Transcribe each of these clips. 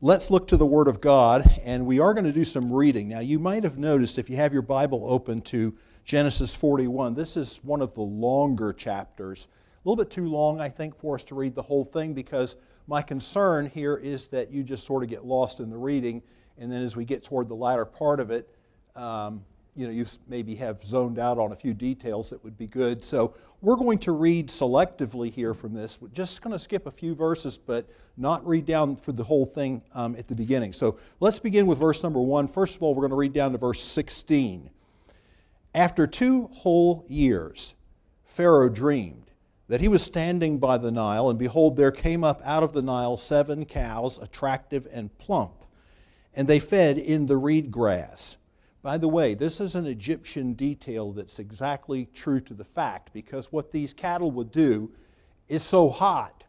Let's look to the Word of God, and we are going to do some reading. Now, you might have noticed if you have your Bible open to Genesis 41, this is one of the longer chapters. A little bit too long, I think, for us to read the whole thing because my concern here is that you just sort of get lost in the reading, and then as we get toward the latter part of it, um, you know, you maybe have zoned out on a few details that would be good. So we're going to read selectively here from this. We're just going to skip a few verses, but not read down for the whole thing um, at the beginning. So let's begin with verse number one. First of all, we're going to read down to verse 16. After two whole years, Pharaoh dreamed that he was standing by the Nile, and behold, there came up out of the Nile seven cows, attractive and plump, and they fed in the reed grass. By the way, this is an Egyptian detail that's exactly true to the fact because what these cattle would do is so hot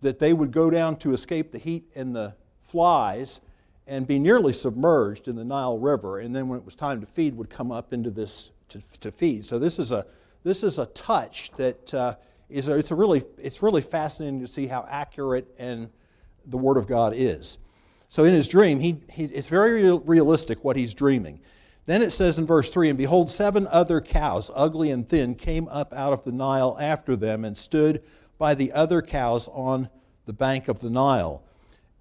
that they would go down to escape the heat and the flies and be nearly submerged in the Nile River, and then when it was time to feed, would come up into this to, to feed. So this is a this is a touch that uh, is a, it's a really it's really fascinating to see how accurate and the Word of God is. So in his dream, he, he it's very realistic what he's dreaming. Then it says in verse 3 And behold, seven other cows, ugly and thin, came up out of the Nile after them and stood by the other cows on the bank of the Nile.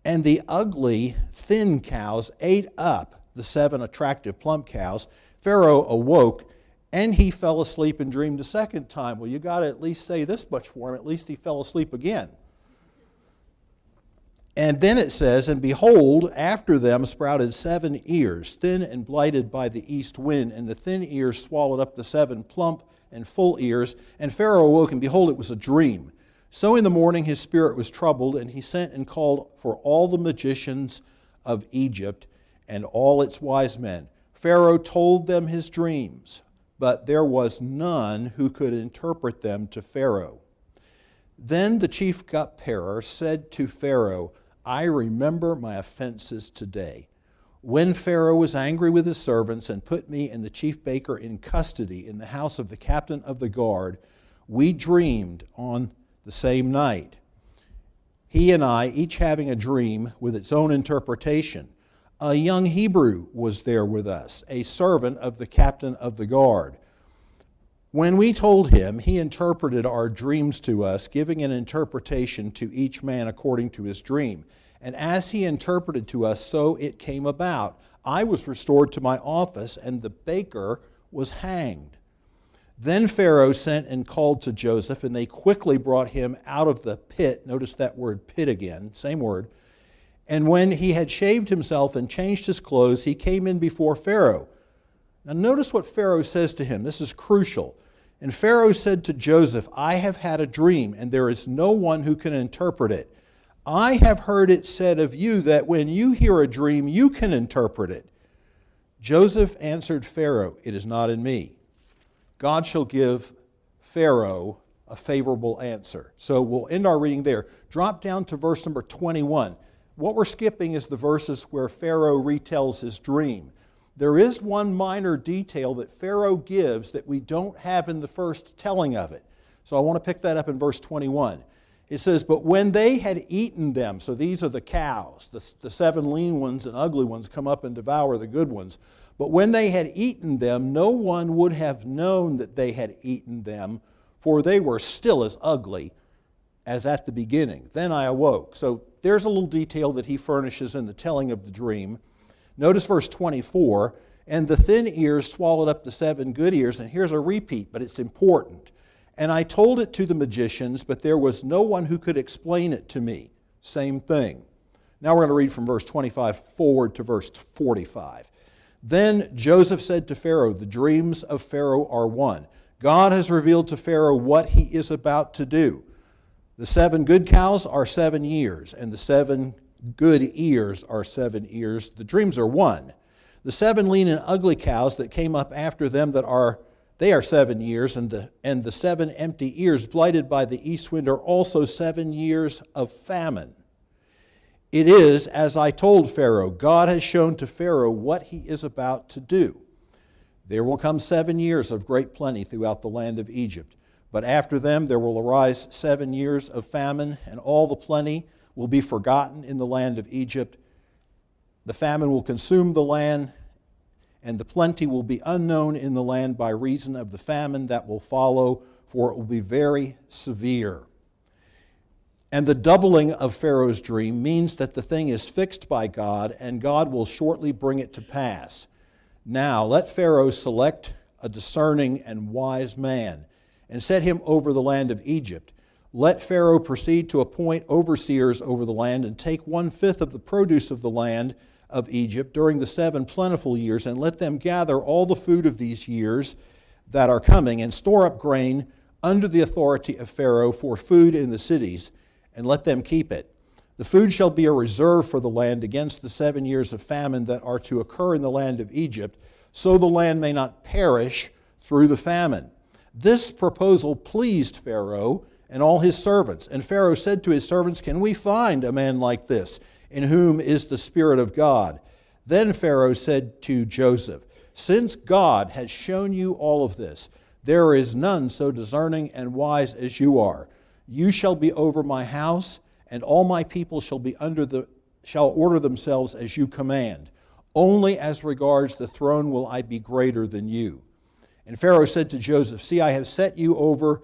And the ugly, thin cows ate up the seven attractive, plump cows. Pharaoh awoke and he fell asleep and dreamed a second time. Well, you got to at least say this much for him. At least he fell asleep again. And then it says, And behold, after them sprouted seven ears, thin and blighted by the east wind, and the thin ears swallowed up the seven plump and full ears. And Pharaoh awoke, and behold, it was a dream. So in the morning his spirit was troubled, and he sent and called for all the magicians of Egypt and all its wise men. Pharaoh told them his dreams, but there was none who could interpret them to Pharaoh. Then the chief cupbearer said to Pharaoh, I remember my offenses today. When Pharaoh was angry with his servants and put me and the chief baker in custody in the house of the captain of the guard, we dreamed on the same night. He and I, each having a dream with its own interpretation. A young Hebrew was there with us, a servant of the captain of the guard. When we told him, he interpreted our dreams to us, giving an interpretation to each man according to his dream. And as he interpreted to us, so it came about. I was restored to my office, and the baker was hanged. Then Pharaoh sent and called to Joseph, and they quickly brought him out of the pit. Notice that word pit again, same word. And when he had shaved himself and changed his clothes, he came in before Pharaoh. Now, notice what Pharaoh says to him. This is crucial. And Pharaoh said to Joseph, I have had a dream, and there is no one who can interpret it. I have heard it said of you that when you hear a dream, you can interpret it. Joseph answered Pharaoh, It is not in me. God shall give Pharaoh a favorable answer. So we'll end our reading there. Drop down to verse number 21. What we're skipping is the verses where Pharaoh retells his dream. There is one minor detail that Pharaoh gives that we don't have in the first telling of it. So I want to pick that up in verse 21. It says, But when they had eaten them, so these are the cows, the, the seven lean ones and ugly ones come up and devour the good ones. But when they had eaten them, no one would have known that they had eaten them, for they were still as ugly as at the beginning. Then I awoke. So there's a little detail that he furnishes in the telling of the dream. Notice verse 24 and the thin ears swallowed up the seven good ears. And here's a repeat, but it's important. And I told it to the magicians, but there was no one who could explain it to me. Same thing. Now we're going to read from verse 25 forward to verse 45. Then Joseph said to Pharaoh, The dreams of Pharaoh are one. God has revealed to Pharaoh what he is about to do. The seven good cows are seven years, and the seven good ears are seven ears. The dreams are one. The seven lean and ugly cows that came up after them that are they are seven years, and the, and the seven empty ears blighted by the east wind are also seven years of famine. It is, as I told Pharaoh, God has shown to Pharaoh what he is about to do. There will come seven years of great plenty throughout the land of Egypt. But after them there will arise seven years of famine, and all the plenty will be forgotten in the land of Egypt, The famine will consume the land, and the plenty will be unknown in the land by reason of the famine that will follow, for it will be very severe. And the doubling of Pharaoh's dream means that the thing is fixed by God, and God will shortly bring it to pass. Now, let Pharaoh select a discerning and wise man, and set him over the land of Egypt. Let Pharaoh proceed to appoint overseers over the land, and take one fifth of the produce of the land of Egypt during the seven plentiful years, and let them gather all the food of these years that are coming, and store up grain under the authority of Pharaoh for food in the cities and let them keep it. The food shall be a reserve for the land against the seven years of famine that are to occur in the land of Egypt, so the land may not perish through the famine. This proposal pleased Pharaoh and all his servants. And Pharaoh said to his servants, Can we find a man like this, in whom is the Spirit of God? Then Pharaoh said to Joseph, Since God has shown you all of this, there is none so discerning and wise as you are. You shall be over my house, and all my people shall be under the shall order themselves as you command. Only as regards the throne will I be greater than you. And Pharaoh said to Joseph, See, I have set you over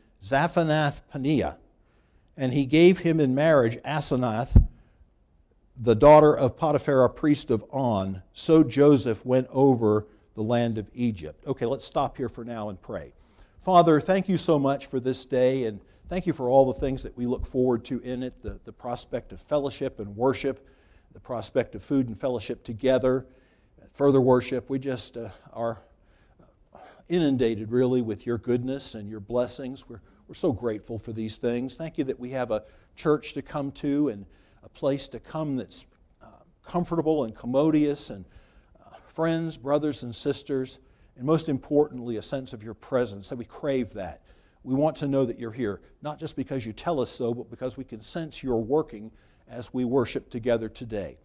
Zaphenath Paneah, and he gave him in marriage Asenath, the daughter of Potiphar, a priest of On. So Joseph went over the land of Egypt. Okay, let's stop here for now and pray. Father, thank you so much for this day and Thank you for all the things that we look forward to in it the, the prospect of fellowship and worship, the prospect of food and fellowship together, further worship. We just uh, are inundated really with your goodness and your blessings. We're, we're so grateful for these things. Thank you that we have a church to come to and a place to come that's uh, comfortable and commodious and uh, friends, brothers, and sisters, and most importantly, a sense of your presence. That we crave that. We want to know that you're here, not just because you tell us so, but because we can sense you're working as we worship together today.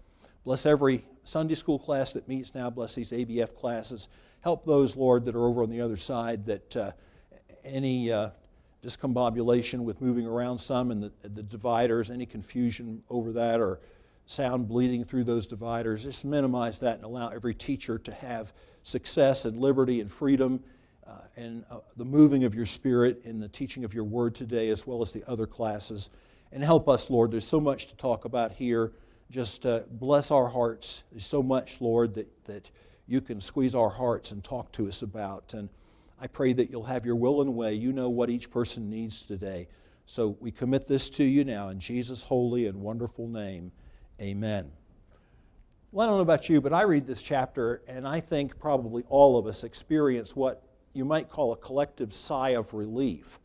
Bless every Sunday school class that meets now. Bless these ABF classes. Help those, Lord, that are over on the other side that uh, any uh, discombobulation with moving around some and the, the dividers, any confusion over that or sound bleeding through those dividers, just minimize that and allow every teacher to have success and liberty and freedom uh, and uh, the moving of your spirit in the teaching of your word today, as well as the other classes. And help us, Lord. There's so much to talk about here. Just uh, bless our hearts. There's so much, Lord, that, that you can squeeze our hearts and talk to us about. And I pray that you'll have your will and way. You know what each person needs today. So we commit this to you now in Jesus' holy and wonderful name. Amen. Well, I don't know about you, but I read this chapter and I think probably all of us experience what you might call a collective sigh of relief.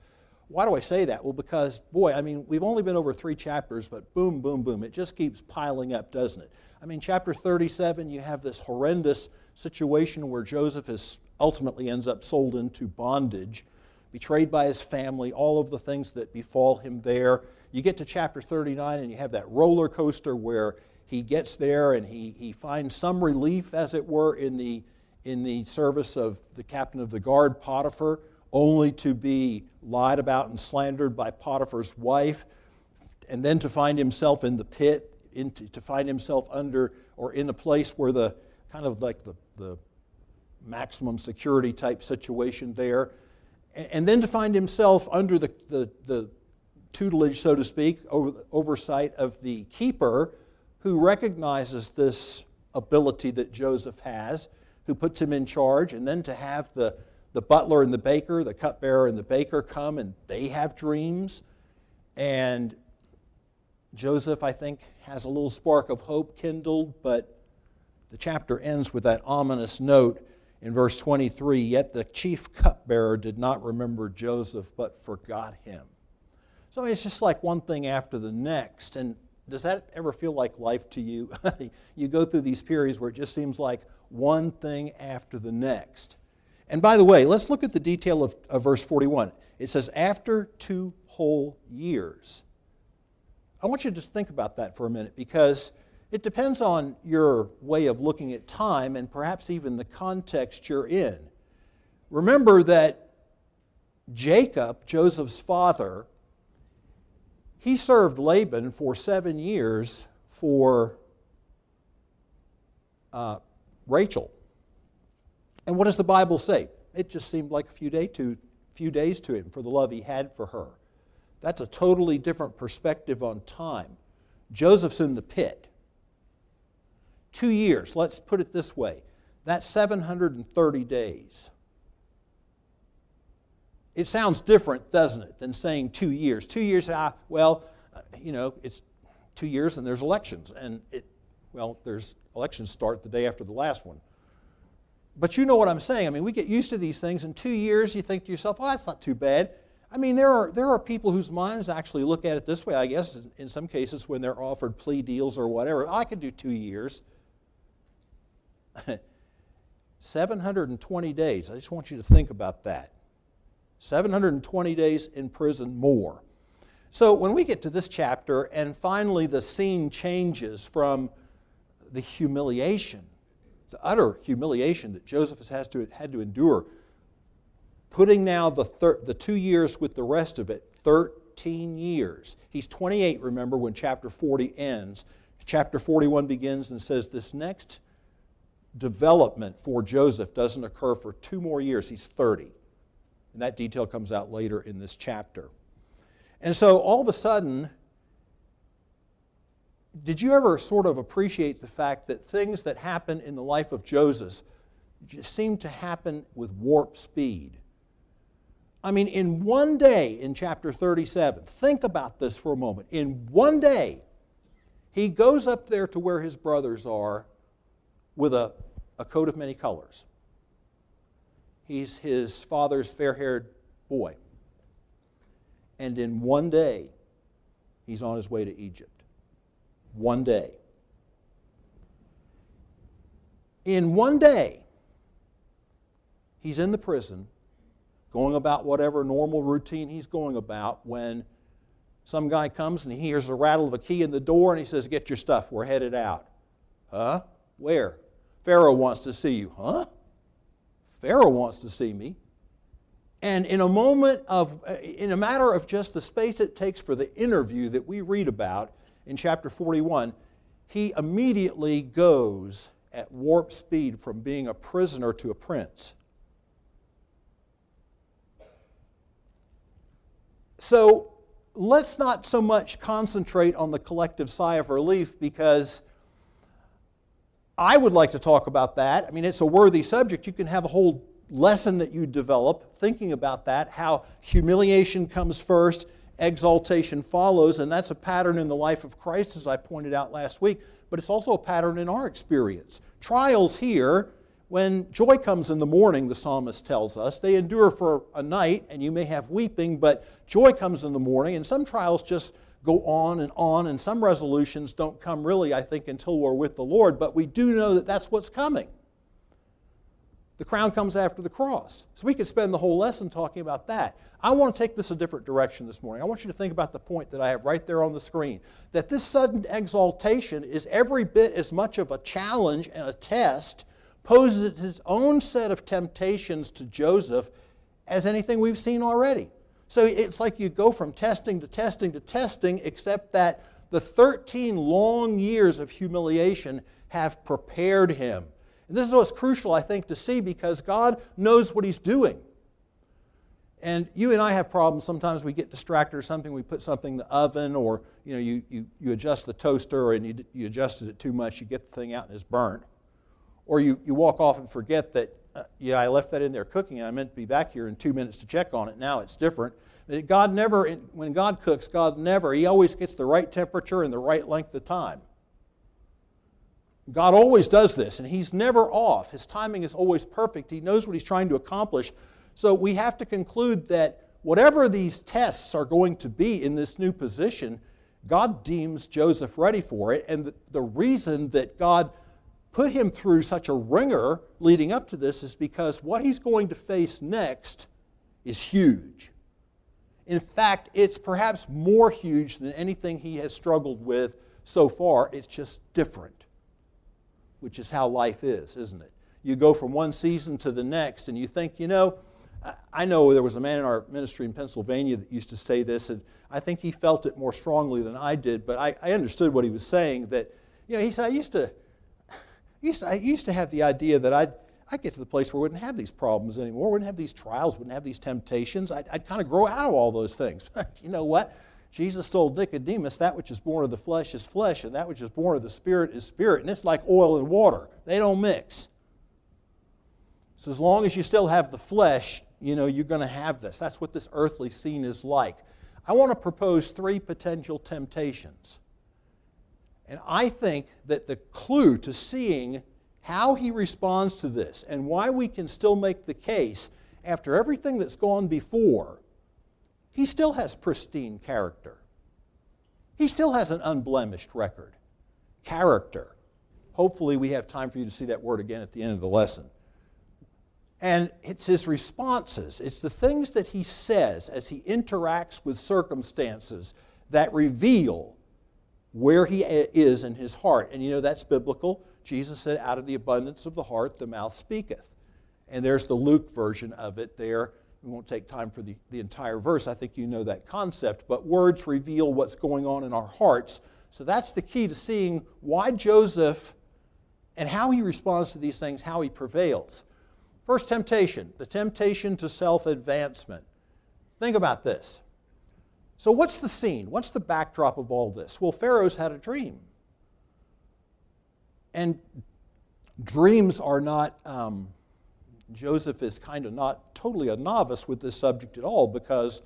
Why do I say that? Well, because, boy, I mean, we've only been over three chapters, but boom, boom, boom. It just keeps piling up, doesn't it? I mean, chapter 37, you have this horrendous situation where Joseph is ultimately ends up sold into bondage, betrayed by his family, all of the things that befall him there. You get to chapter 39, and you have that roller coaster where he gets there and he, he finds some relief, as it were, in the in the service of the captain of the guard, Potiphar, only to be lied about and slandered by Potiphar's wife, and then to find himself in the pit, into, to find himself under or in a place where the kind of like the, the maximum security type situation there, and, and then to find himself under the, the, the tutelage, so to speak, over, oversight of the keeper who recognizes this ability that Joseph has who puts him in charge, and then to have the, the butler and the baker, the cupbearer and the baker come and they have dreams. And Joseph, I think, has a little spark of hope kindled, but the chapter ends with that ominous note in verse 23 Yet the chief cupbearer did not remember Joseph, but forgot him. So it's just like one thing after the next. And does that ever feel like life to you? you go through these periods where it just seems like one thing after the next. And by the way, let's look at the detail of, of verse 41. It says, after two whole years. I want you to just think about that for a minute because it depends on your way of looking at time and perhaps even the context you're in. Remember that Jacob, Joseph's father, he served Laban for seven years for uh, Rachel. And what does the Bible say? It just seemed like a few, day to, few days to him for the love he had for her. That's a totally different perspective on time. Joseph's in the pit. Two years, let's put it this way that's 730 days. It sounds different, doesn't it, than saying two years. Two years, ah, well, uh, you know, it's two years and there's elections. And it, well, there's elections start the day after the last one. But you know what I'm saying. I mean, we get used to these things. In two years, you think to yourself, oh, that's not too bad. I mean, there are, there are people whose minds actually look at it this way, I guess, in some cases when they're offered plea deals or whatever. I could do two years. 720 days. I just want you to think about that. 720 days in prison more. So when we get to this chapter, and finally the scene changes from the humiliation, the utter humiliation that Joseph has to, had to endure, putting now the, thir- the two years with the rest of it, 13 years. He's 28, remember, when chapter 40 ends. Chapter 41 begins and says, This next development for Joseph doesn't occur for two more years. He's 30. And that detail comes out later in this chapter. And so all of a sudden, did you ever sort of appreciate the fact that things that happen in the life of Joseph seem to happen with warp speed? I mean, in one day in chapter 37, think about this for a moment. In one day, he goes up there to where his brothers are with a, a coat of many colors. He's his father's fair haired boy. And in one day, he's on his way to Egypt. One day. In one day, he's in the prison, going about whatever normal routine he's going about when some guy comes and he hears the rattle of a key in the door and he says, Get your stuff, we're headed out. Huh? Where? Pharaoh wants to see you. Huh? Pharaoh wants to see me. And in a moment of, uh, in a matter of just the space it takes for the interview that we read about in chapter 41, he immediately goes at warp speed from being a prisoner to a prince. So let's not so much concentrate on the collective sigh of relief because I would like to talk about that. I mean, it's a worthy subject. You can have a whole lesson that you develop thinking about that, how humiliation comes first, exaltation follows, and that's a pattern in the life of Christ, as I pointed out last week, but it's also a pattern in our experience. Trials here, when joy comes in the morning, the psalmist tells us, they endure for a night, and you may have weeping, but joy comes in the morning, and some trials just go on and on, and some resolutions don't come really, I think, until we're with the Lord, but we do know that that's what's coming. The crown comes after the cross. So we could spend the whole lesson talking about that. I want to take this a different direction this morning. I want you to think about the point that I have right there on the screen that this sudden exaltation is every bit as much of a challenge and a test, poses its own set of temptations to Joseph as anything we've seen already. So it's like you go from testing to testing to testing, except that the 13 long years of humiliation have prepared him. And this is what's crucial, I think, to see because God knows what He's doing. And you and I have problems. Sometimes we get distracted or something. We put something in the oven, or you know, you, you, you adjust the toaster and you, you adjusted it too much. You get the thing out and it's burnt. Or you, you walk off and forget that uh, yeah, I left that in there cooking, and I meant to be back here in two minutes to check on it. Now it's different. God never, when God cooks, God never, He always gets the right temperature and the right length of time. God always does this, and He's never off. His timing is always perfect. He knows what He's trying to accomplish. So we have to conclude that whatever these tests are going to be in this new position, God deems Joseph ready for it. And the, the reason that God put him through such a wringer leading up to this is because what he's going to face next is huge. In fact, it's perhaps more huge than anything he has struggled with so far. It's just different, which is how life is, isn't it? You go from one season to the next, and you think, you know, I know there was a man in our ministry in Pennsylvania that used to say this, and I think he felt it more strongly than I did, but I, I understood what he was saying. That, you know, he said, I used to, used to, I used to have the idea that I'd, I'd get to the place where we wouldn't have these problems anymore, wouldn't have these trials, wouldn't have these temptations. I'd, I'd kind of grow out of all those things. you know what? Jesus told Nicodemus, that which is born of the flesh is flesh, and that which is born of the spirit is spirit. And it's like oil and water, they don't mix. So as long as you still have the flesh, you know, you're going to have this. That's what this earthly scene is like. I want to propose three potential temptations. And I think that the clue to seeing how he responds to this and why we can still make the case after everything that's gone before, he still has pristine character. He still has an unblemished record. Character. Hopefully, we have time for you to see that word again at the end of the lesson. And it's his responses, it's the things that he says as he interacts with circumstances that reveal where he is in his heart. And you know, that's biblical. Jesus said, Out of the abundance of the heart, the mouth speaketh. And there's the Luke version of it there. We won't take time for the, the entire verse. I think you know that concept. But words reveal what's going on in our hearts. So that's the key to seeing why Joseph and how he responds to these things, how he prevails. First temptation, the temptation to self advancement. Think about this. So, what's the scene? What's the backdrop of all this? Well, Pharaoh's had a dream. And dreams are not, um, Joseph is kind of not totally a novice with this subject at all because,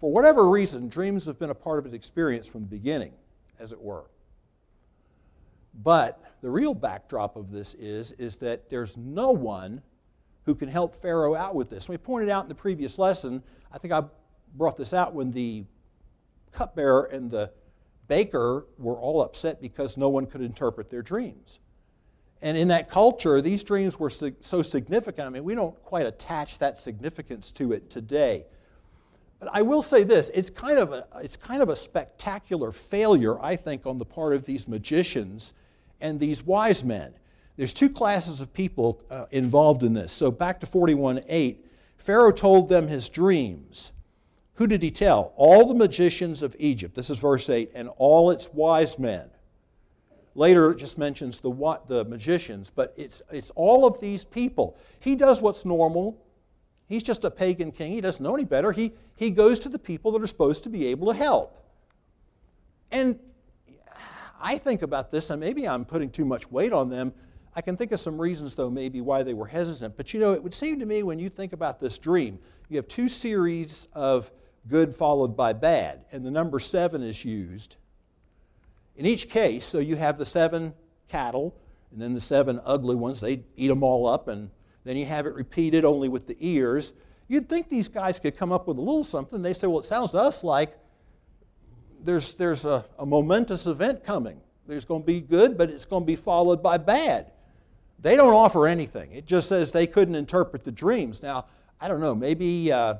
for whatever reason, dreams have been a part of his experience from the beginning, as it were. But the real backdrop of this is, is that there's no one who can help Pharaoh out with this. We pointed out in the previous lesson, I think I brought this out when the cupbearer and the baker were all upset because no one could interpret their dreams. And in that culture, these dreams were so significant. I mean, we don't quite attach that significance to it today. But I will say this it's kind of a, it's kind of a spectacular failure, I think, on the part of these magicians and these wise men. There's two classes of people uh, involved in this. So back to 41:8, Pharaoh told them his dreams. Who did he tell? All the magicians of Egypt. This is verse 8, and all its wise men. Later, it just mentions the, the magicians, but it's, it's all of these people. He does what's normal. He's just a pagan king. He doesn't know any better. He, he goes to the people that are supposed to be able to help. And I think about this, and maybe I'm putting too much weight on them, I can think of some reasons, though, maybe why they were hesitant. But you know, it would seem to me when you think about this dream, you have two series of good followed by bad, and the number seven is used. In each case, so you have the seven cattle, and then the seven ugly ones, they eat them all up, and then you have it repeated only with the ears. You'd think these guys could come up with a little something. They say, well, it sounds to us like there's, there's a, a momentous event coming. There's going to be good, but it's going to be followed by bad. They don't offer anything. It just says they couldn't interpret the dreams. Now, I don't know, maybe, uh,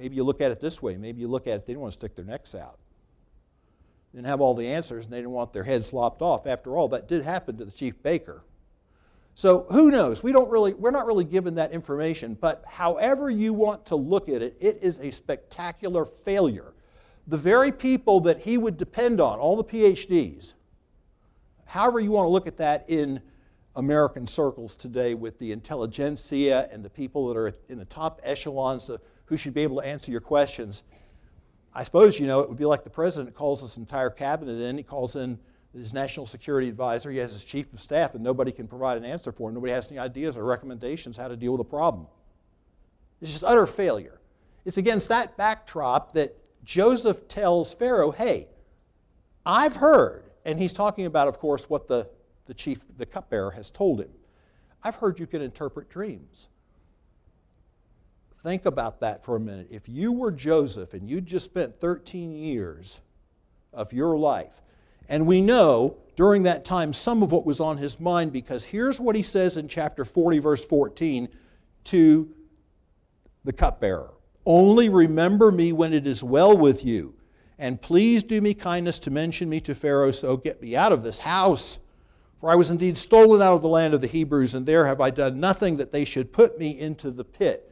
maybe you look at it this way. Maybe you look at it, they didn't want to stick their necks out. They didn't have all the answers and they didn't want their heads lopped off. After all, that did happen to the chief baker. So who knows? We don't really, we're not really given that information, but however you want to look at it, it is a spectacular failure. The very people that he would depend on, all the PhDs, however you want to look at that in American circles today with the intelligentsia and the people that are in the top echelons of, who should be able to answer your questions. I suppose, you know, it would be like the president calls his entire cabinet in, he calls in his national security advisor, he has his chief of staff, and nobody can provide an answer for him. Nobody has any ideas or recommendations how to deal with the problem. It's just utter failure. It's against that backdrop that Joseph tells Pharaoh, hey, I've heard, and he's talking about, of course, what the the chief, the cupbearer, has told him. I've heard you can interpret dreams. Think about that for a minute. If you were Joseph and you'd just spent 13 years of your life. And we know during that time some of what was on his mind because here's what he says in chapter 40, verse 14 to the cupbearer Only remember me when it is well with you, and please do me kindness to mention me to Pharaoh, so get me out of this house. For I was indeed stolen out of the land of the Hebrews, and there have I done nothing that they should put me into the pit.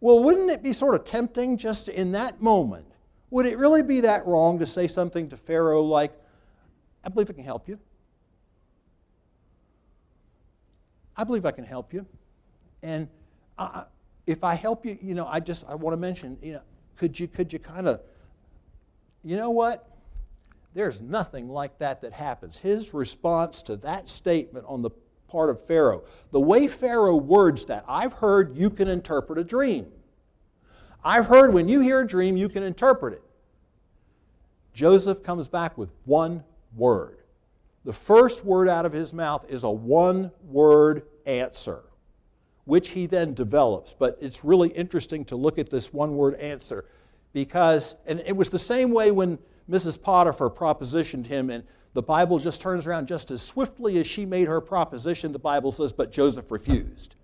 Well, wouldn't it be sort of tempting just in that moment? Would it really be that wrong to say something to Pharaoh like, I believe I can help you? I believe I can help you. And uh, if I help you, you know, I just I want to mention, you know, could you could you kind of, you know what? There's nothing like that that happens. His response to that statement on the part of Pharaoh, the way Pharaoh words that, I've heard you can interpret a dream. I've heard when you hear a dream, you can interpret it. Joseph comes back with one word. The first word out of his mouth is a one word answer, which he then develops. But it's really interesting to look at this one word answer because, and it was the same way when Mrs. Potiphar propositioned him, and the Bible just turns around just as swiftly as she made her proposition, the Bible says, but Joseph refused.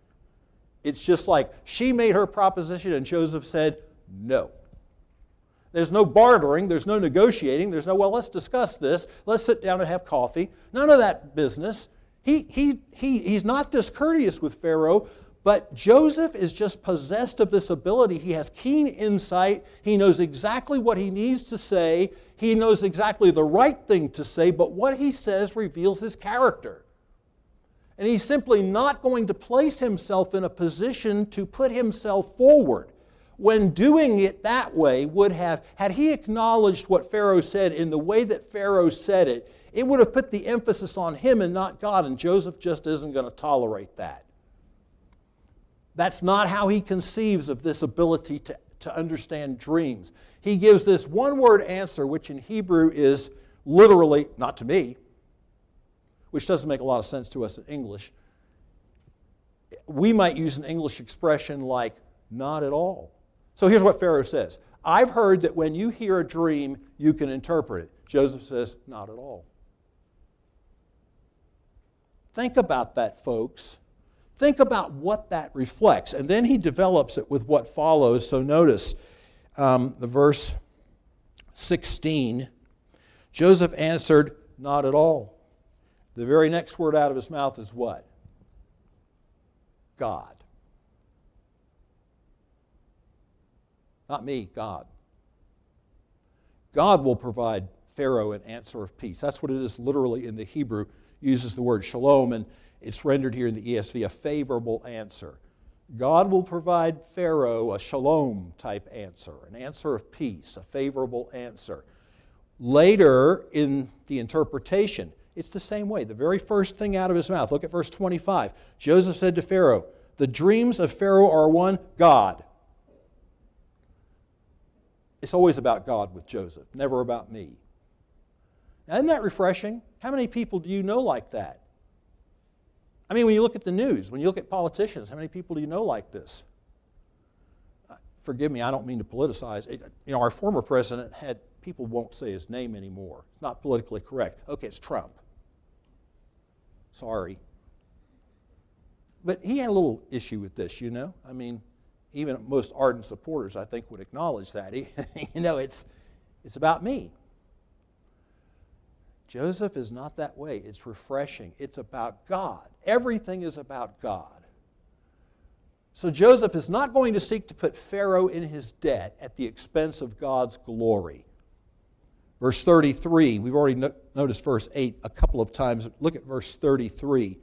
It's just like she made her proposition and Joseph said, no. There's no bartering, there's no negotiating, there's no, well, let's discuss this, let's sit down and have coffee. None of that business. He, he, he, he's not discourteous with Pharaoh, but Joseph is just possessed of this ability. He has keen insight. He knows exactly what he needs to say. He knows exactly the right thing to say, but what he says reveals his character. And he's simply not going to place himself in a position to put himself forward. When doing it that way, would have, had he acknowledged what Pharaoh said in the way that Pharaoh said it, it would have put the emphasis on him and not God, and Joseph just isn't going to tolerate that. That's not how he conceives of this ability to, to understand dreams. He gives this one word answer, which in Hebrew is literally, not to me, which doesn't make a lot of sense to us in English. We might use an English expression like, not at all. So here's what Pharaoh says I've heard that when you hear a dream, you can interpret it. Joseph says, not at all. Think about that, folks. Think about what that reflects. And then he develops it with what follows. So notice um, the verse 16 Joseph answered, Not at all. The very next word out of his mouth is what? God. Not me, God. God will provide Pharaoh an answer of peace. That's what it is literally in the Hebrew, uses the word shalom, and it's rendered here in the ESV a favorable answer. God will provide Pharaoh a shalom type answer, an answer of peace, a favorable answer. Later in the interpretation, it's the same way. The very first thing out of his mouth, look at verse 25. Joseph said to Pharaoh, The dreams of Pharaoh are one, God. It's always about God with Joseph, never about me. Now, isn't that refreshing? How many people do you know like that? I mean, when you look at the news, when you look at politicians, how many people do you know like this? Uh, forgive me, I don't mean to politicize. It, you know, our former president had people won't say his name anymore. It's not politically correct. Okay, it's Trump. Sorry. But he had a little issue with this, you know? I mean, even most ardent supporters, I think, would acknowledge that. He, you know, it's, it's about me. Joseph is not that way. It's refreshing. It's about God. Everything is about God. So Joseph is not going to seek to put Pharaoh in his debt at the expense of God's glory. Verse 33, we've already no- noticed verse 8 a couple of times. Look at verse 33.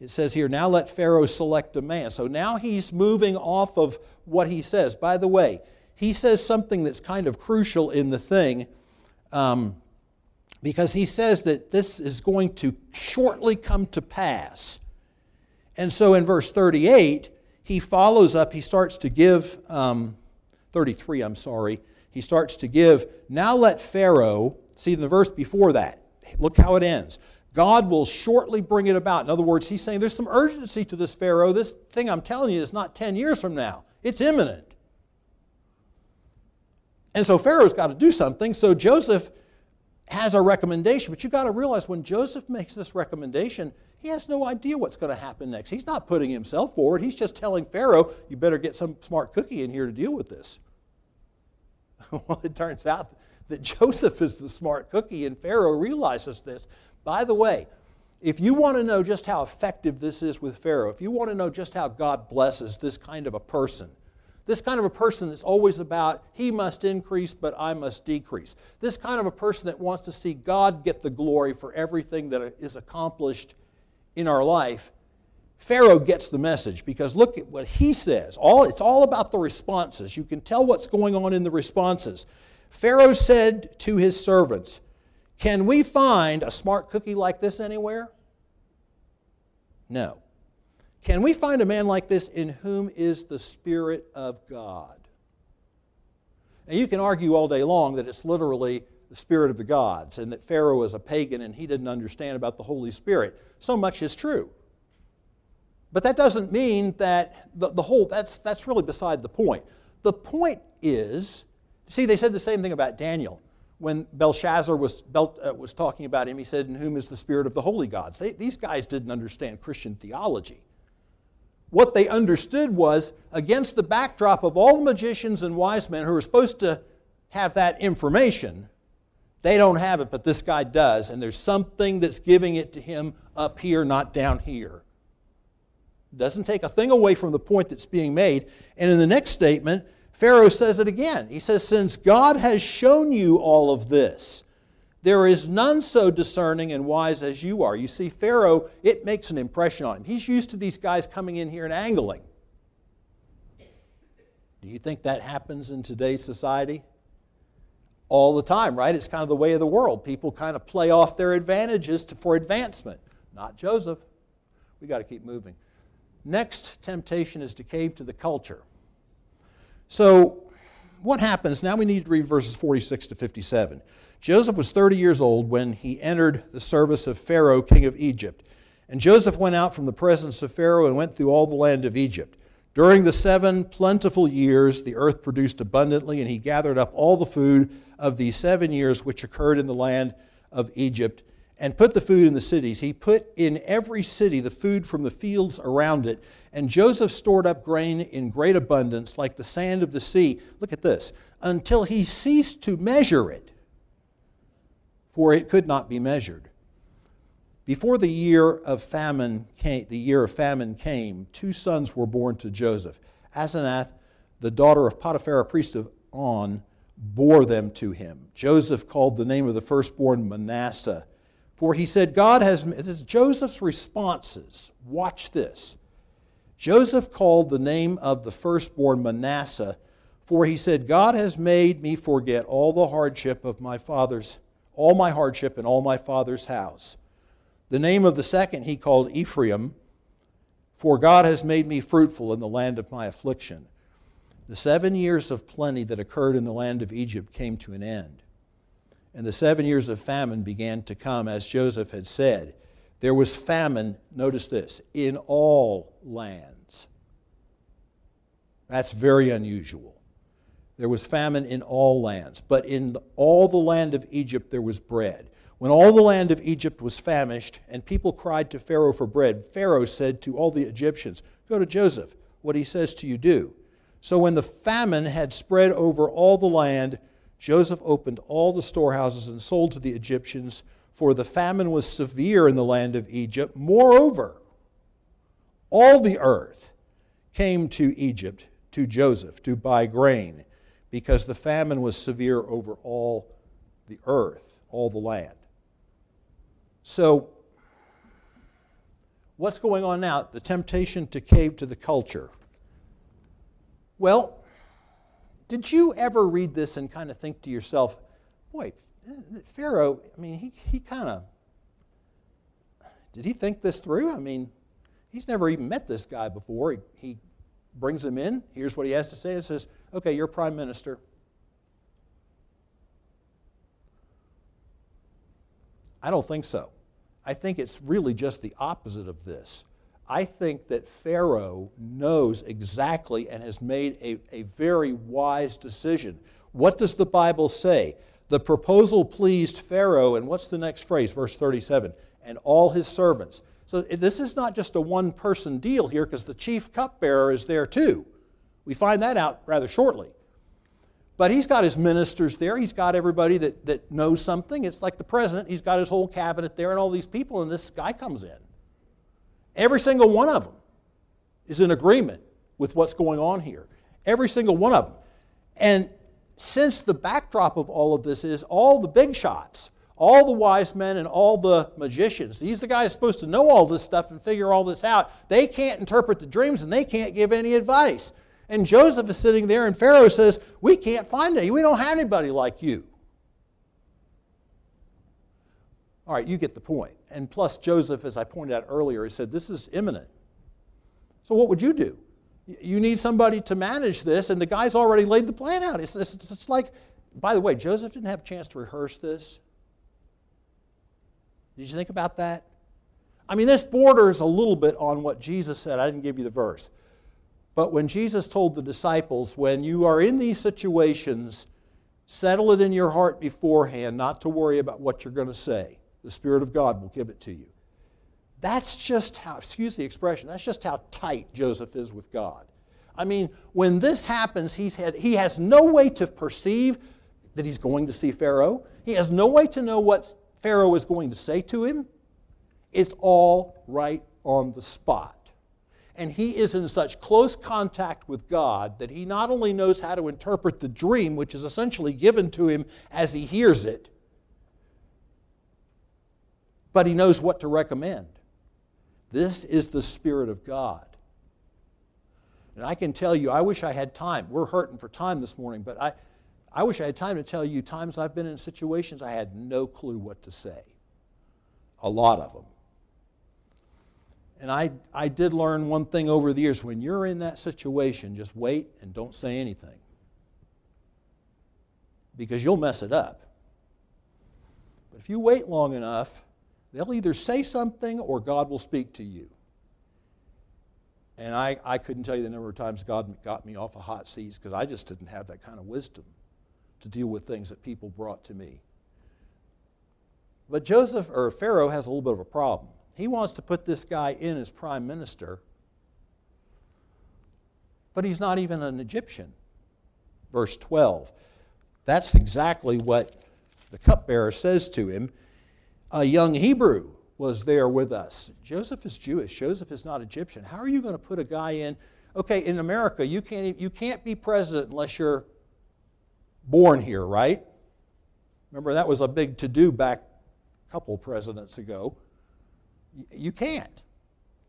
It says here, now let Pharaoh select a man. So now he's moving off of what he says. By the way, he says something that's kind of crucial in the thing um, because he says that this is going to shortly come to pass. And so in verse 38, he follows up, he starts to give, um, 33, I'm sorry, he starts to give, now let Pharaoh, see in the verse before that, look how it ends. God will shortly bring it about. In other words, he's saying there's some urgency to this Pharaoh. This thing I'm telling you is not 10 years from now, it's imminent. And so Pharaoh's got to do something. So Joseph has a recommendation. But you've got to realize when Joseph makes this recommendation, he has no idea what's going to happen next. He's not putting himself forward. He's just telling Pharaoh, you better get some smart cookie in here to deal with this. well, it turns out that Joseph is the smart cookie, and Pharaoh realizes this. By the way, if you want to know just how effective this is with Pharaoh, if you want to know just how God blesses this kind of a person, this kind of a person that's always about, he must increase, but I must decrease. This kind of a person that wants to see God get the glory for everything that is accomplished in our life, Pharaoh gets the message because look at what he says. All, it's all about the responses. You can tell what's going on in the responses. Pharaoh said to his servants, Can we find a smart cookie like this anywhere? No. Can we find a man like this in whom is the Spirit of God? And you can argue all day long that it's literally the Spirit of the gods and that Pharaoh is a pagan and he didn't understand about the Holy Spirit. So much is true. But that doesn't mean that the, the whole, that's, that's really beside the point. The point is, see, they said the same thing about Daniel. When Belshazzar was, Bel, uh, was talking about him, he said, In whom is the spirit of the holy gods? They, these guys didn't understand Christian theology what they understood was against the backdrop of all the magicians and wise men who are supposed to have that information, they don't have it, but this guy does. And there's something that's giving it to him up here, not down here. Doesn't take a thing away from the point that's being made. And in the next statement, Pharaoh says it again. He says, Since God has shown you all of this, there is none so discerning and wise as you are. You see, Pharaoh, it makes an impression on him. He's used to these guys coming in here and angling. Do you think that happens in today's society? All the time, right? It's kind of the way of the world. People kind of play off their advantages to, for advancement. Not Joseph. We got to keep moving. Next temptation is to cave to the culture. So, what happens? Now we need to read verses 46 to 57. Joseph was 30 years old when he entered the service of Pharaoh, king of Egypt. And Joseph went out from the presence of Pharaoh and went through all the land of Egypt. During the seven plentiful years, the earth produced abundantly, and he gathered up all the food of these seven years which occurred in the land of Egypt and put the food in the cities. He put in every city the food from the fields around it. And Joseph stored up grain in great abundance, like the sand of the sea. Look at this until he ceased to measure it for it could not be measured. Before the year of famine came, the year of famine came, two sons were born to Joseph. Asenath, the daughter of Potiphar, a priest of On, bore them to him. Joseph called the name of the firstborn Manasseh, for he said, God has. This is Joseph's responses. Watch this. Joseph called the name of the firstborn Manasseh, for he said, God has made me forget all the hardship of my father's all my hardship in all my father's house. The name of the second he called Ephraim, for God has made me fruitful in the land of my affliction. The seven years of plenty that occurred in the land of Egypt came to an end. And the seven years of famine began to come, as Joseph had said. There was famine, notice this, in all lands. That's very unusual. There was famine in all lands, but in all the land of Egypt there was bread. When all the land of Egypt was famished and people cried to Pharaoh for bread, Pharaoh said to all the Egyptians, Go to Joseph. What he says to you, do. So when the famine had spread over all the land, Joseph opened all the storehouses and sold to the Egyptians, for the famine was severe in the land of Egypt. Moreover, all the earth came to Egypt to Joseph to buy grain because the famine was severe over all the earth, all the land. So, what's going on now? The temptation to cave to the culture. Well, did you ever read this and kind of think to yourself, boy, Pharaoh, I mean, he, he kind of, did he think this through? I mean, he's never even met this guy before. He, he brings him in. Here's what he has to say. It says, okay, you're prime minister. I don't think so. I think it's really just the opposite of this. I think that Pharaoh knows exactly and has made a, a very wise decision. What does the Bible say? The proposal pleased Pharaoh, and what's the next phrase? Verse 37 and all his servants. So this is not just a one person deal here because the chief cupbearer is there too. We find that out rather shortly. But he's got his ministers there. He's got everybody that, that knows something. It's like the president. He's got his whole cabinet there and all these people, and this guy comes in. Every single one of them is in agreement with what's going on here. Every single one of them. And since the backdrop of all of this is all the big shots, all the wise men and all the magicians, these are the guys supposed to know all this stuff and figure all this out. They can't interpret the dreams and they can't give any advice. And Joseph is sitting there, and Pharaoh says, We can't find any. We don't have anybody like you. All right, you get the point. And plus, Joseph, as I pointed out earlier, he said, This is imminent. So, what would you do? You need somebody to manage this, and the guy's already laid the plan out. It's, it's, it's like, by the way, Joseph didn't have a chance to rehearse this. Did you think about that? I mean, this borders a little bit on what Jesus said. I didn't give you the verse. But when Jesus told the disciples, when you are in these situations, settle it in your heart beforehand not to worry about what you're going to say. The Spirit of God will give it to you. That's just how, excuse the expression, that's just how tight Joseph is with God. I mean, when this happens, he's had, he has no way to perceive that he's going to see Pharaoh. He has no way to know what Pharaoh is going to say to him. It's all right on the spot and he is in such close contact with God that he not only knows how to interpret the dream, which is essentially given to him as he hears it, but he knows what to recommend. This is the Spirit of God. And I can tell you, I wish I had time. We're hurting for time this morning, but I, I wish I had time to tell you times I've been in situations I had no clue what to say. A lot of them. And I, I did learn one thing over the years when you're in that situation, just wait and don't say anything. Because you'll mess it up. But if you wait long enough, they'll either say something or God will speak to you. And I, I couldn't tell you the number of times God got me off of hot seats because I just didn't have that kind of wisdom to deal with things that people brought to me. But Joseph or Pharaoh has a little bit of a problem. He wants to put this guy in as prime minister, but he's not even an Egyptian. Verse 12. That's exactly what the cupbearer says to him. A young Hebrew was there with us. Joseph is Jewish. Joseph is not Egyptian. How are you going to put a guy in? Okay, in America, you can't, you can't be president unless you're born here, right? Remember, that was a big to do back a couple presidents ago. You can't.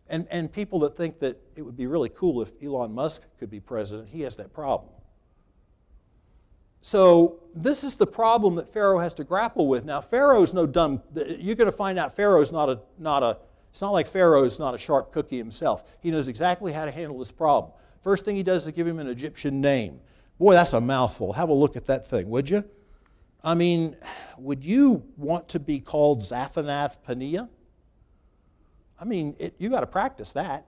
And, and people that think that it would be really cool if Elon Musk could be president, he has that problem. So, this is the problem that Pharaoh has to grapple with. Now, Pharaoh's no dumb, you're going to find out Pharaoh's not a, not a, it's not like Pharaoh's not a sharp cookie himself. He knows exactly how to handle this problem. First thing he does is give him an Egyptian name. Boy, that's a mouthful. Have a look at that thing, would you? I mean, would you want to be called Zaphanath Paneah? I mean, it, you got to practice that.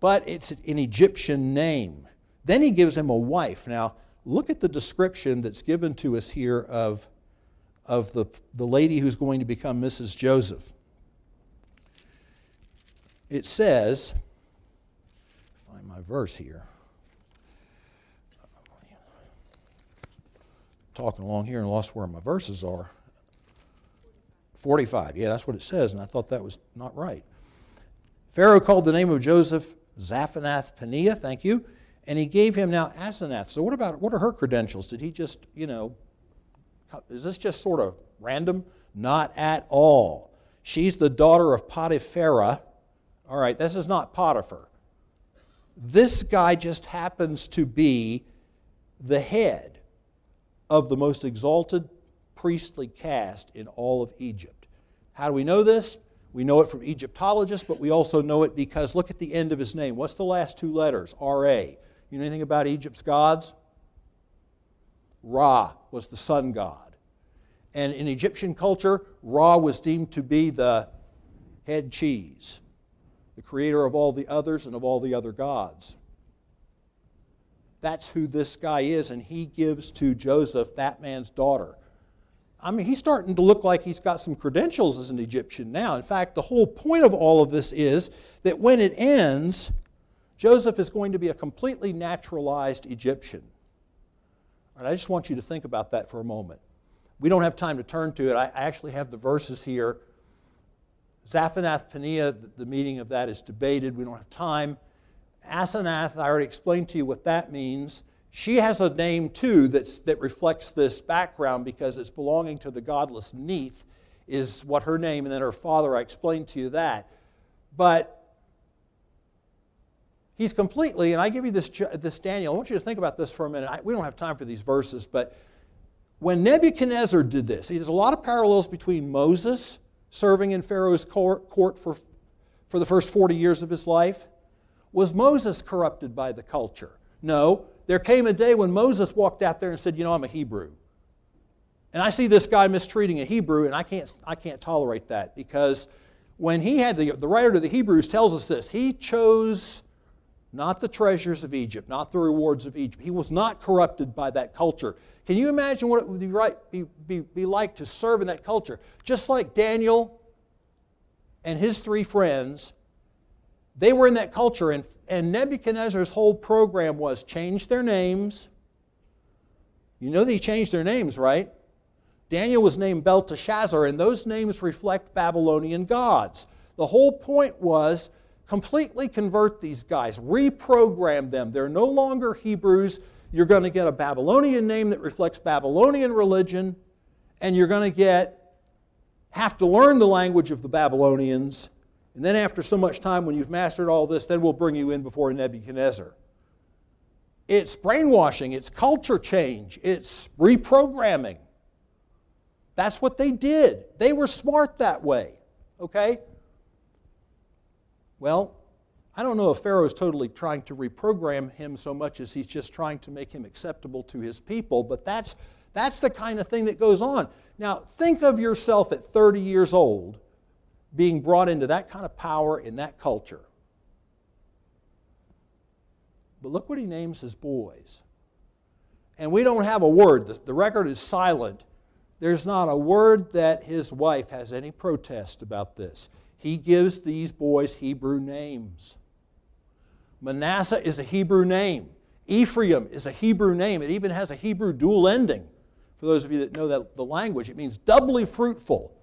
But it's an Egyptian name. Then he gives him a wife. Now, look at the description that's given to us here of, of the, the lady who's going to become Mrs. Joseph. It says, find my verse here. Talking along here and lost where my verses are. 45. Yeah, that's what it says, and I thought that was not right. Pharaoh called the name of Joseph Zaphanath Paneah, thank you, and he gave him now Asenath. So what about what are her credentials? Did he just, you know, is this just sort of random? Not at all. She's the daughter of Potiphera. All right, this is not Potiphar. This guy just happens to be the head of the most exalted priestly caste in all of Egypt. How do we know this? We know it from Egyptologists, but we also know it because look at the end of his name. What's the last two letters? R-A. You know anything about Egypt's gods? Ra was the sun god. And in Egyptian culture, Ra was deemed to be the head cheese, the creator of all the others and of all the other gods. That's who this guy is, and he gives to Joseph that man's daughter. I mean, he's starting to look like he's got some credentials as an Egyptian now. In fact, the whole point of all of this is that when it ends, Joseph is going to be a completely naturalized Egyptian. And I just want you to think about that for a moment. We don't have time to turn to it. I actually have the verses here. Zaphenath Paneah, the meaning of that is debated. We don't have time. Asenath, I already explained to you what that means. She has a name too that's, that reflects this background because it's belonging to the godless Neith, is what her name, and then her father, I explained to you that. But he's completely, and I give you this, this Daniel, I want you to think about this for a minute. I, we don't have time for these verses, but when Nebuchadnezzar did this, there's a lot of parallels between Moses serving in Pharaoh's court, for, for the first 40 years of his life. Was Moses corrupted by the culture? No there came a day when Moses walked out there and said, You know, I'm a Hebrew. And I see this guy mistreating a Hebrew, and I can't, I can't tolerate that because when he had the, the writer to the Hebrews tells us this, he chose not the treasures of Egypt, not the rewards of Egypt. He was not corrupted by that culture. Can you imagine what it would be, right, be, be, be like to serve in that culture? Just like Daniel and his three friends they were in that culture, and, and Nebuchadnezzar's whole program was change their names. You know he changed their names, right? Daniel was named Belteshazzar, and those names reflect Babylonian gods. The whole point was completely convert these guys, reprogram them. They're no longer Hebrews. You're going to get a Babylonian name that reflects Babylonian religion, and you're going to get have to learn the language of the Babylonians and then, after so much time, when you've mastered all this, then we'll bring you in before Nebuchadnezzar. It's brainwashing, it's culture change, it's reprogramming. That's what they did. They were smart that way, okay? Well, I don't know if Pharaoh is totally trying to reprogram him so much as he's just trying to make him acceptable to his people, but that's, that's the kind of thing that goes on. Now, think of yourself at 30 years old being brought into that kind of power in that culture. But look what he names his boys. And we don't have a word, the, the record is silent. There's not a word that his wife has any protest about this. He gives these boys Hebrew names. Manasseh is a Hebrew name. Ephraim is a Hebrew name. It even has a Hebrew dual ending. For those of you that know that, the language, it means doubly fruitful.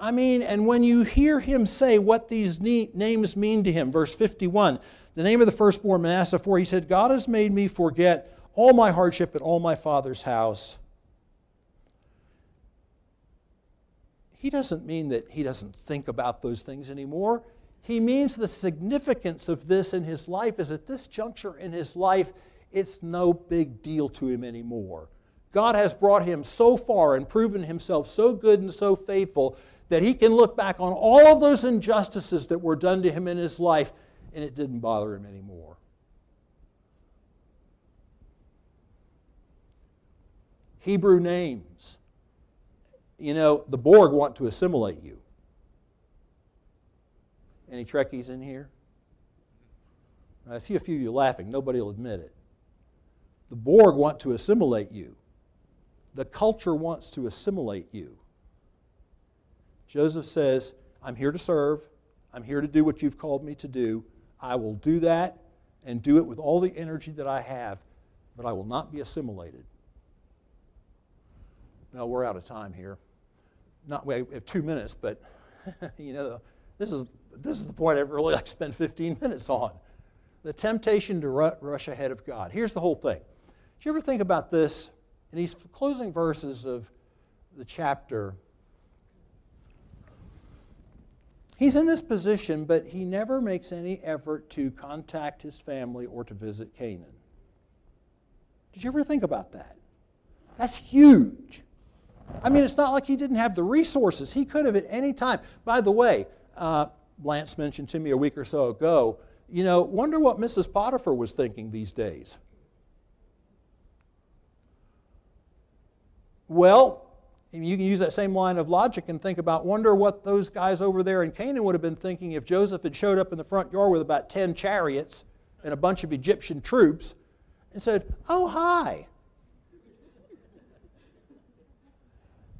I mean, and when you hear him say what these names mean to him, verse 51, the name of the firstborn Manasseh, for he said, God has made me forget all my hardship at all my father's house. He doesn't mean that he doesn't think about those things anymore. He means the significance of this in his life is at this juncture in his life, it's no big deal to him anymore. God has brought him so far and proven himself so good and so faithful that he can look back on all of those injustices that were done to him in his life and it didn't bother him anymore. Hebrew names. You know, the Borg want to assimilate you. Any Trekkies in here? I see a few of you laughing. Nobody will admit it. The Borg want to assimilate you. The culture wants to assimilate you. Joseph says, I'm here to serve. I'm here to do what you've called me to do. I will do that and do it with all the energy that I have, but I will not be assimilated. Now, we're out of time here. Not, we have two minutes, but you know, this is, this is the point I'd really like to spend 15 minutes on. The temptation to rush ahead of God. Here's the whole thing. Did you ever think about this in these closing verses of the chapter? He's in this position, but he never makes any effort to contact his family or to visit Canaan. Did you ever think about that? That's huge. I mean, it's not like he didn't have the resources. He could have at any time. By the way, uh, Lance mentioned to me a week or so ago, you know, wonder what Mrs. Potiphar was thinking these days. Well, you can use that same line of logic and think about, wonder what those guys over there in Canaan would have been thinking if Joseph had showed up in the front yard with about 10 chariots and a bunch of Egyptian troops and said, Oh, hi.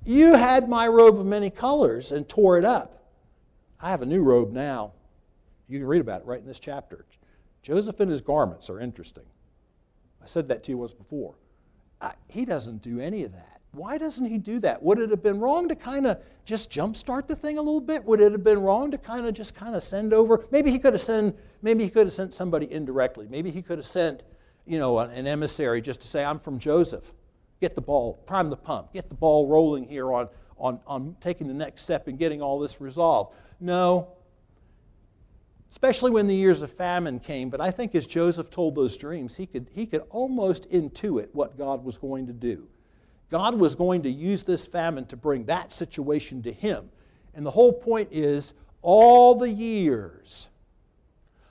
You had my robe of many colors and tore it up. I have a new robe now. You can read about it right in this chapter. Joseph and his garments are interesting. I said that to you once before. I, he doesn't do any of that. Why doesn't he do that? Would it have been wrong to kind of just jumpstart the thing a little bit? Would it have been wrong to kind of just kind of send over? Maybe he could have sent. Maybe he could have sent somebody indirectly. Maybe he could have sent, you know, an emissary just to say, "I'm from Joseph. Get the ball, prime the pump, get the ball rolling here on on on taking the next step and getting all this resolved." No. Especially when the years of famine came, but I think as Joseph told those dreams, he could, he could almost intuit what God was going to do. God was going to use this famine to bring that situation to him. And the whole point is all the years.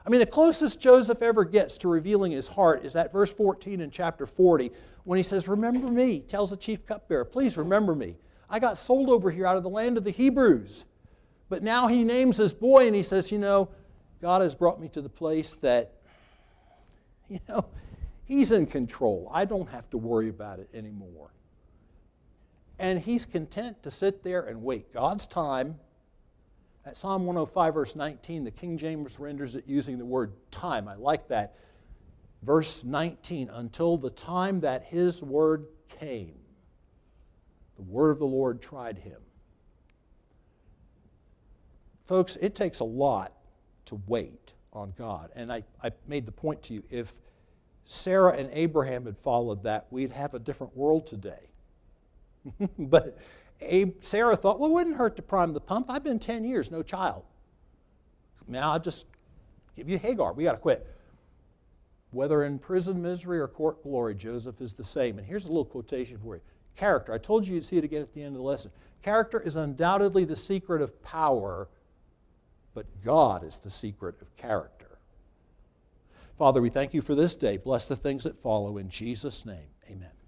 I mean, the closest Joseph ever gets to revealing his heart is that verse 14 in chapter 40 when he says, Remember me, tells the chief cupbearer, please remember me. I got sold over here out of the land of the Hebrews. But now he names his boy and he says, You know, God has brought me to the place that, you know, he's in control. I don't have to worry about it anymore. And he's content to sit there and wait God's time. At Psalm 105, verse 19, the King James renders it using the word time. I like that. Verse 19, until the time that his word came, the word of the Lord tried him. Folks, it takes a lot to wait on God. And I, I made the point to you if Sarah and Abraham had followed that, we'd have a different world today. but Abe, Sarah thought, well, it wouldn't hurt to prime the pump. I've been 10 years, no child. Now I'll just give you Hagar. We got to quit. Whether in prison misery or court glory, Joseph is the same. And here's a little quotation for you Character. I told you you'd see it again at the end of the lesson. Character is undoubtedly the secret of power, but God is the secret of character. Father, we thank you for this day. Bless the things that follow. In Jesus' name, amen.